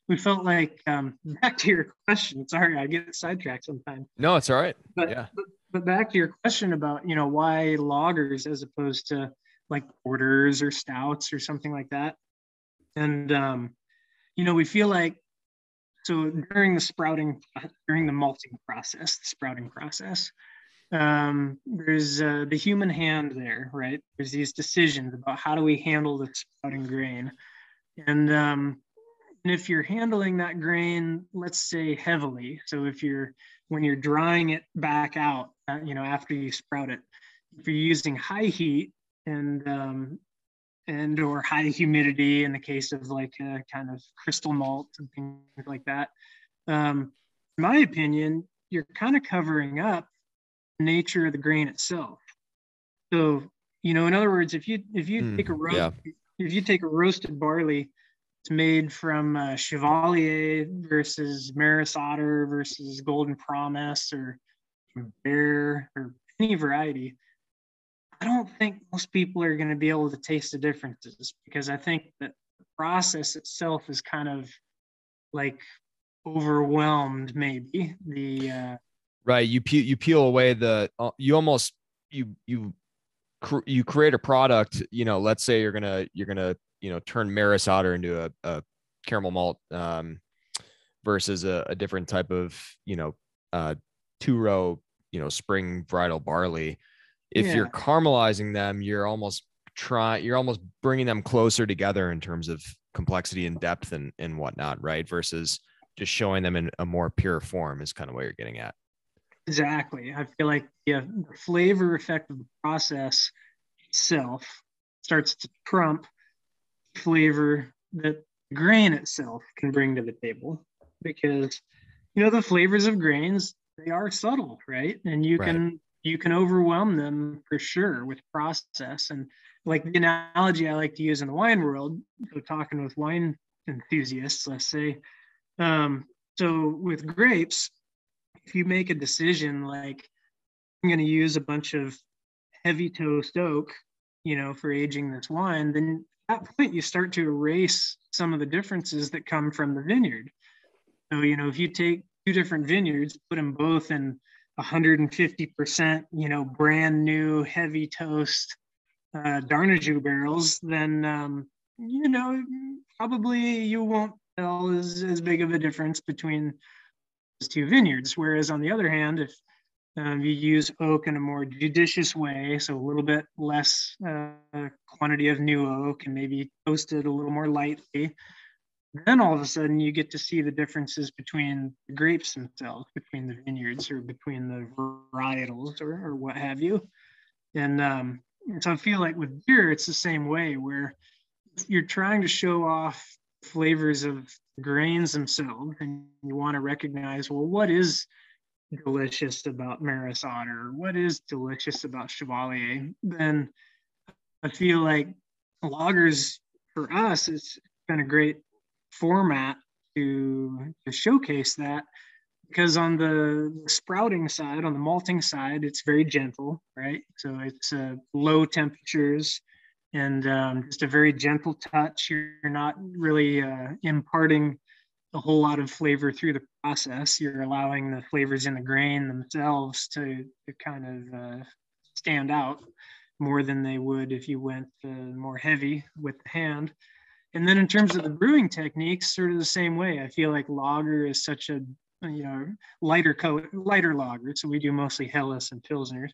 we felt like um, back to your question. Sorry i get sidetracked sometimes. No it's all right. But, yeah. but but back to your question about you know why lagers as opposed to like porters or stouts or something like that. And um you know we feel like so during the sprouting during the malting process the sprouting process um, there's uh, the human hand there right? There's these decisions about how do we handle the sprouting grain. And um, if you're handling that grain let's say heavily so if you're when you're drying it back out, uh, you know, after you sprout it, if you're using high heat and um, and or high humidity in the case of like a kind of crystal malt and things like that, um, in my opinion, you're kind of covering up the nature of the grain itself. So, you know, in other words, if you if you mm, take a roast, yeah. if you take a roasted barley made from uh, Chevalier versus Maris Otter versus Golden Promise or Bere or any variety. I don't think most people are going to be able to taste the differences because I think that the process itself is kind of like overwhelmed, maybe the. Uh, right, you peel you peel away the uh, you almost you you you create a product, you know, let's say you're gonna you're gonna you know turn Maris Otter into a, a caramel malt um, versus a, a, different type of you know uh, two row you know spring varietal barley. If yeah. you're caramelizing them, you're almost trying you're almost bringing them closer together in terms of complexity and depth and and whatnot, right? Versus just showing them in a more pure form is kind of what you're getting at. Exactly. I feel like yeah, the flavor effect of the process itself starts to trump flavor that grain itself can bring to the table. Because you know the flavors of grains they are subtle right? And you right. can you can overwhelm them for sure with process. And like the analogy i like to use in the wine world so talking with wine enthusiasts let's say um, so with grapes if you make a decision like i'm going to use a bunch of heavy toast oak you know for aging this wine then that point you start to erase some of the differences that come from the vineyard. So you know if you take two different vineyards put them both in 150% you know brand new heavy toast uh, Darnajou barrels then um, you know probably you won't tell as, as big of a difference between those two vineyards. Whereas on the other hand if um, you use oak in a more judicious way, so a little bit less uh, quantity of new oak and maybe toasted a little more lightly. Then all of a sudden you get to see the differences between the grapes themselves, between the vineyards or between the varietals or, or what have you. And, um, and so I feel like with beer, it's the same way where you're trying to show off flavors of grains themselves and you want to recognize, well, what is delicious about Maris Otter, what is delicious about Chevalier, then I feel like lagers for us it's been a great format to, to showcase that because on the sprouting side, on the malting side, it's very gentle, right? So it's uh, low temperatures and um, just a very gentle touch. You're not really uh, imparting a whole lot of flavor through the process. You're allowing the flavors in the grain themselves to, to kind of uh, stand out more than they would if you went uh, more heavy with the hand. And then in terms of the brewing techniques, sort of the same way. I feel like lager is such a you know lighter color, lighter lager. So we do mostly Helles and Pilsners.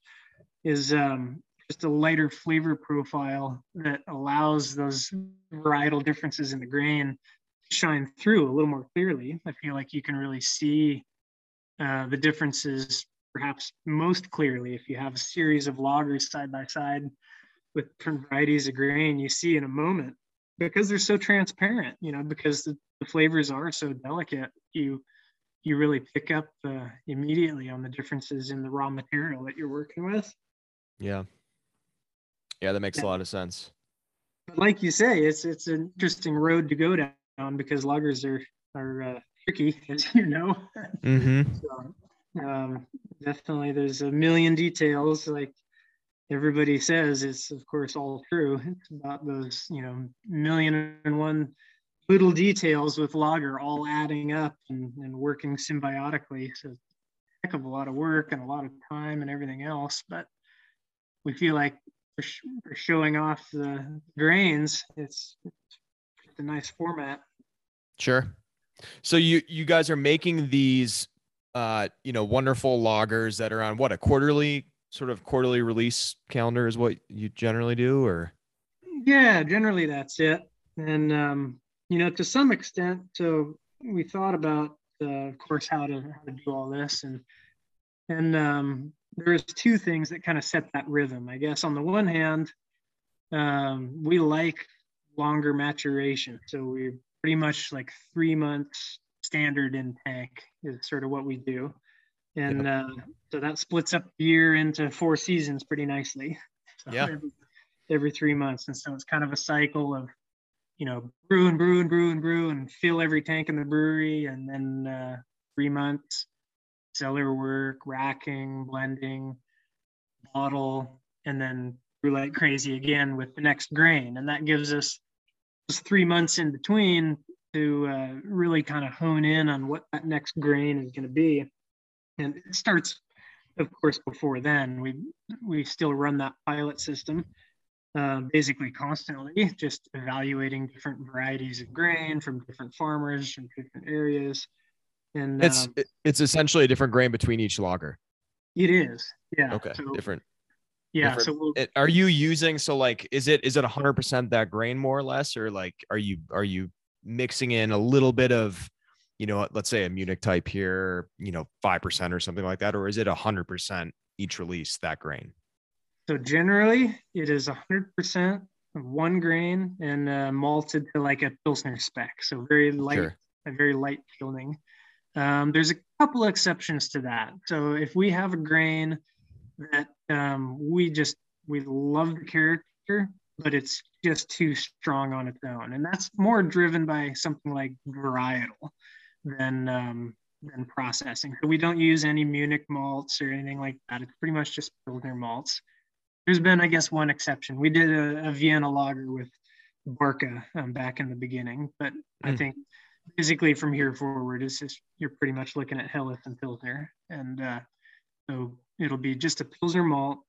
Is um, just a lighter flavor profile that allows those varietal differences in the grain shine through a little more clearly. I feel like you can really see uh, the differences perhaps most clearly if you have a series of lagers side by side with different varieties of grain. You see in a moment because they're so transparent, you know, because the, the flavors are so delicate. You you really pick up uh, immediately on the differences in the raw material that you're working with. Yeah. Yeah, that makes yeah. a lot of sense. But like you say, it's it's an interesting road to go down on because lagers are are uh, tricky, as you know. Mm-hmm. so, um, definitely, there's a million details. Like everybody says, it's of course all true. It's about those, you know, million and one little details with lager all adding up and, and working symbiotically. So, heck of a lot of work and a lot of time and everything else. But we feel like for, for showing off the grains, it's, it's a nice format. Sure. So you you guys are making these uh you know wonderful lagers that are on what a quarterly sort of quarterly release calendar is what you generally do or? Yeah generally that's it. And um you know to some extent so we thought about uh, of course how to how to do all this. And and um there's two things that kind of set that rhythm. I guess on the one hand um we like longer maturation. So we pretty much like three months standard in tank is sort of what we do. And uh, so that splits up the year into four seasons pretty nicely. So yeah. Every, every, three months. And so it's kind of a cycle of, you know, brew and brew and brew and brew and fill every tank in the brewery. And then uh, three months, cellar work, racking, blending, bottle, and then brew like crazy again with the next grain. And that gives us three months in between to uh, really kind of hone in on what that next grain is going to be. And it starts of course, before then, we we still run that pilot system, uh, basically constantly, just evaluating different varieties of grain from different farmers from different areas. And it's um, it's essentially a different grain between each lager. It is, yeah. Okay, so, different. Yeah. So we'll, it, are you using so like is it is it hundred percent that grain more or less, or like are you are you mixing in a little bit of you know, let's say a Munich type here, you know, 5% or something like that? Or is it 100% each release that grain? So generally it is 100% one grain and uh, malted to like a Pilsner spec. So very light, sure. a very light kilning. Um, there's a couple exceptions to that. So if we have a grain that um, we just, we love the character, but it's just too strong on its own. And that's more driven by something like varietal than um, than processing. So we don't use any Munich malts or anything like that. It's pretty much just Pilsner malts. There's been, I guess, one exception. We did a, a Vienna lager with Barca um, back in the beginning, but mm. I hmm. think basically from here forward is just you're pretty much looking at Helles and Pilsner, and uh, so it'll be just a Pilsner malt,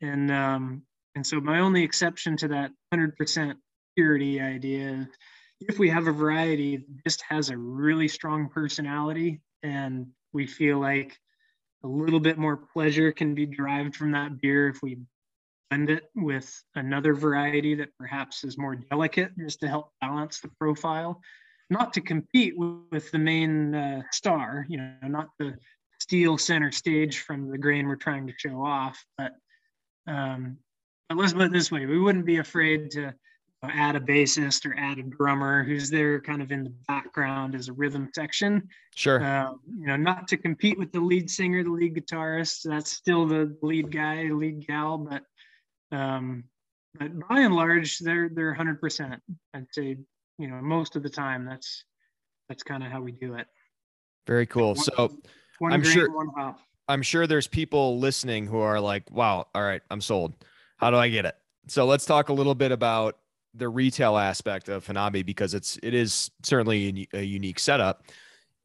and um, and so my only exception to that 100% purity idea if we have a variety that just has a really strong personality and we feel like a little bit more pleasure can be derived from that beer if we blend it with another variety that perhaps is more delicate just to help balance the profile. Not to compete with the main uh, star you know not to steal center stage from the grain we're trying to show off but um, but let's put it this way we wouldn't be afraid to add a bassist or add a drummer who's there kind of in the background as a rhythm section. Sure. Uh, you know, not to compete with the lead singer, the lead guitarist. That's still the lead guy, lead gal, but um, but by and large, they're they're 100%. I'd say, you know, most of the time, that's that's kind of how we do it. Very cool. So one I'm grain, sure one I'm sure there's people listening who are like, "Wow, all right, I'm sold. How do I get it?" So let's talk a little bit about the retail aspect of Hanabi because it's it is certainly a unique setup.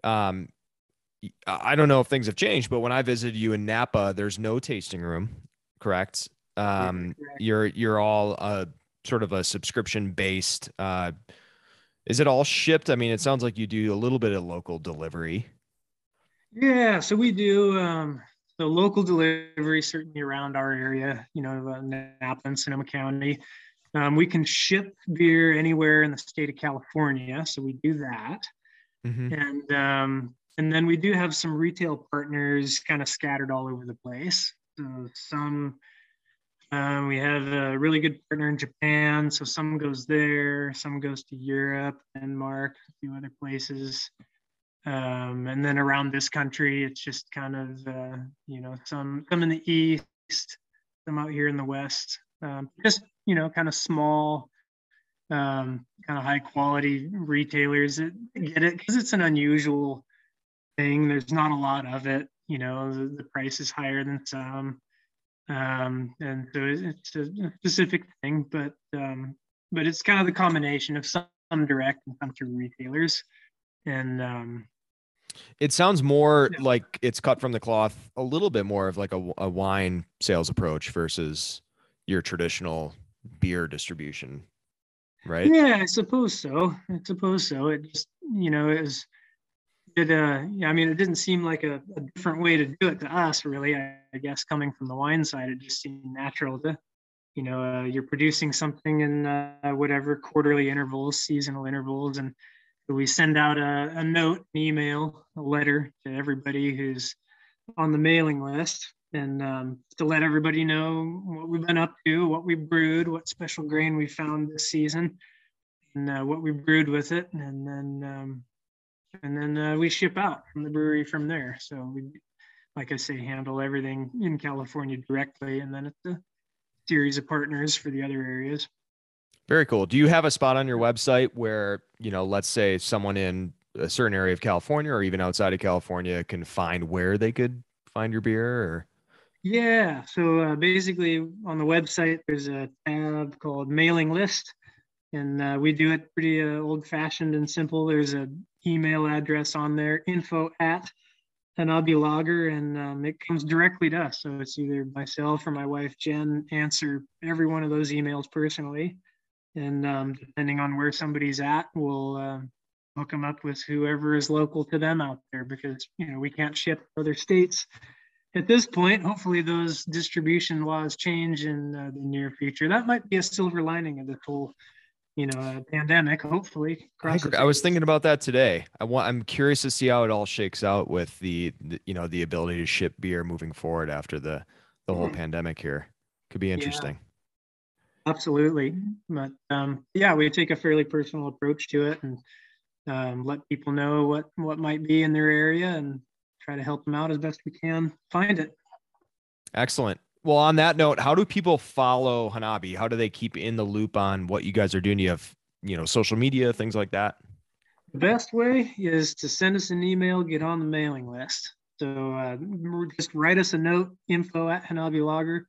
Um, I don't know if things have changed, but when I visited you in Napa, there's no tasting room, correct? Um, yeah, you're you're all uh, sort of a subscription based. Uh, is it all shipped? I mean, it sounds like you do a little bit of local delivery. Yeah, so we do. Um, so local delivery certainly around our area, you know, uh, Napa and Sonoma County. Um, we can ship beer anywhere in the state of California, so we do that. Mm-hmm. And um, and then we do have some retail partners kind of scattered all over the place. So some um, we have a really good partner in Japan, so some goes there, some goes to Europe, Denmark, a few other places. Um, and then around this country, it's just kind of uh, you know some some in the east, some out here in the west. Um, just you know, kind of small, um, kind of high quality retailers that get it because it's an unusual thing. There's not a lot of it. You know, the, the price is higher than some, um, and so it's a specific thing. But um, but it's kind of the combination of some, some direct and some through retailers, and um, it sounds more yeah. like it's cut from the cloth, a little bit more of like a, a wine sales approach versus your traditional beer distribution, right? Yeah, I suppose so. I suppose so. It just, you know, it was, it, uh, yeah, I mean, it didn't seem like a, a different way to do it to us, really. I, I, guess coming from the wine side, it just seemed natural to, you know, uh, you're producing something in uh, whatever quarterly intervals, seasonal intervals, and we send out a, a note, an email, a letter to everybody who's on the mailing list and um, to let everybody know what we've been up to, what we brewed, what special grain we found this season, and uh, what we brewed with it, and then um, and then uh, we ship out from the brewery from there. So we, like I say, handle everything in California directly, and then it's a series of partners for the other areas. Very cool. Do you have a spot on your website where you know, let's say someone in a certain area of California or even outside of California can find where they could find your beer or yeah, so uh, basically on the website, there's a tab called mailing list, and uh, we do it pretty uh, old fashioned and simple. There's an email address on there, info at Hanabi and um, it comes directly to us. So it's either myself or my wife Jen answer every one of those emails personally, and um, depending on where somebody's at, we'll um, hook them up with whoever is local to them out there because you know we can't ship other states at this point. Hopefully, those distribution laws change in uh, the near future. That might be a silver lining of the whole you know, a pandemic, hopefully. I, I, was thinking about that today. I want I'm curious to see how it all shakes out with the, the you know, the ability to ship beer moving forward after the the whole mm-hmm. pandemic here. Could be interesting. Absolutely. But um yeah, we take a fairly personal approach to it and um, let people know what what might be in their area and try to help them out as best we can find it. Excellent. Well, on that note, how do people follow Hanabi? How do they keep in the loop on what you guys are doing? Do you have, you know, social media, things like that? The best way is to send us an email, get on the mailing list. So uh, just write us a note, info at Hanabi Lager,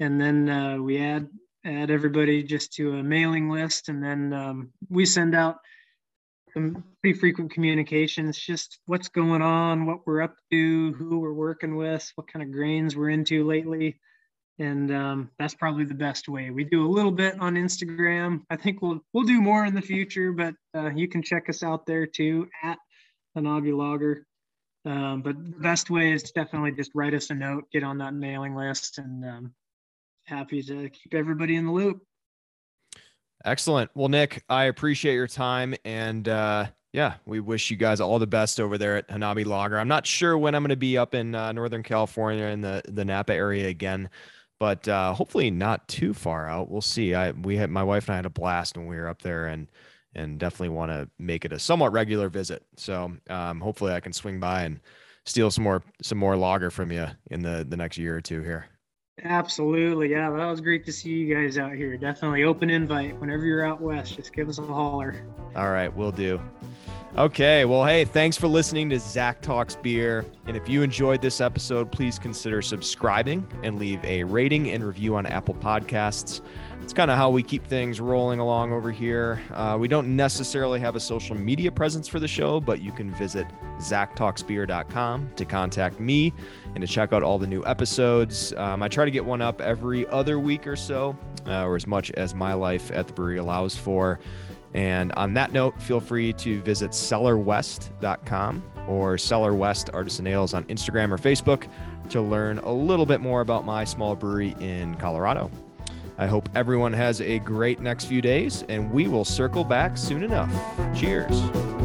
and then uh, we add add everybody just to a mailing list, and then um, we send out some pretty frequent communications, just what's going on, what we're up to, who we're working with, what kind of grains we're into lately and um, that's probably the best way. We do a little bit on Instagram. I think we'll we'll do more in the future, but uh, you can check us out there too at Hanabi Lager. Um, but the best way is definitely just write us a note, get on that mailing list, and um, happy to keep everybody in the loop. Excellent. Well, Nick, I appreciate your time, and uh, yeah, we wish you guys all the best over there at Hanabi Lager. I'm not sure when I'm going to be up in uh, Northern California in the the Napa area again but uh, hopefully not too far out. We'll see. I we had my wife and I had a blast when we were up there, and and definitely want to make it a somewhat regular visit. So um, hopefully I can swing by and steal some more some more lager from you in the the next year or two here. Absolutely, yeah, that was great to see you guys out here. Definitely open invite whenever you're out west. Just give us a holler. All right, we'll do. Okay, well, hey, thanks for listening to Zach Talks Beer. And if you enjoyed this episode, please consider subscribing and leave a rating and review on Apple Podcasts. It's kind of how we keep things rolling along over here. Uh, we don't necessarily have a social media presence for the show, but you can visit zachtalksbeer.com to contact me and to check out all the new episodes. Um, I try to get one up every other week or so, uh, or as much as my life at the brewery allows for. And on that note, feel free to visit cellarwest.com or Cellar Artisan Ales on Instagram or Facebook to learn a little bit more about my small brewery in Colorado. I hope everyone has a great next few days, and we will circle back soon enough. Cheers.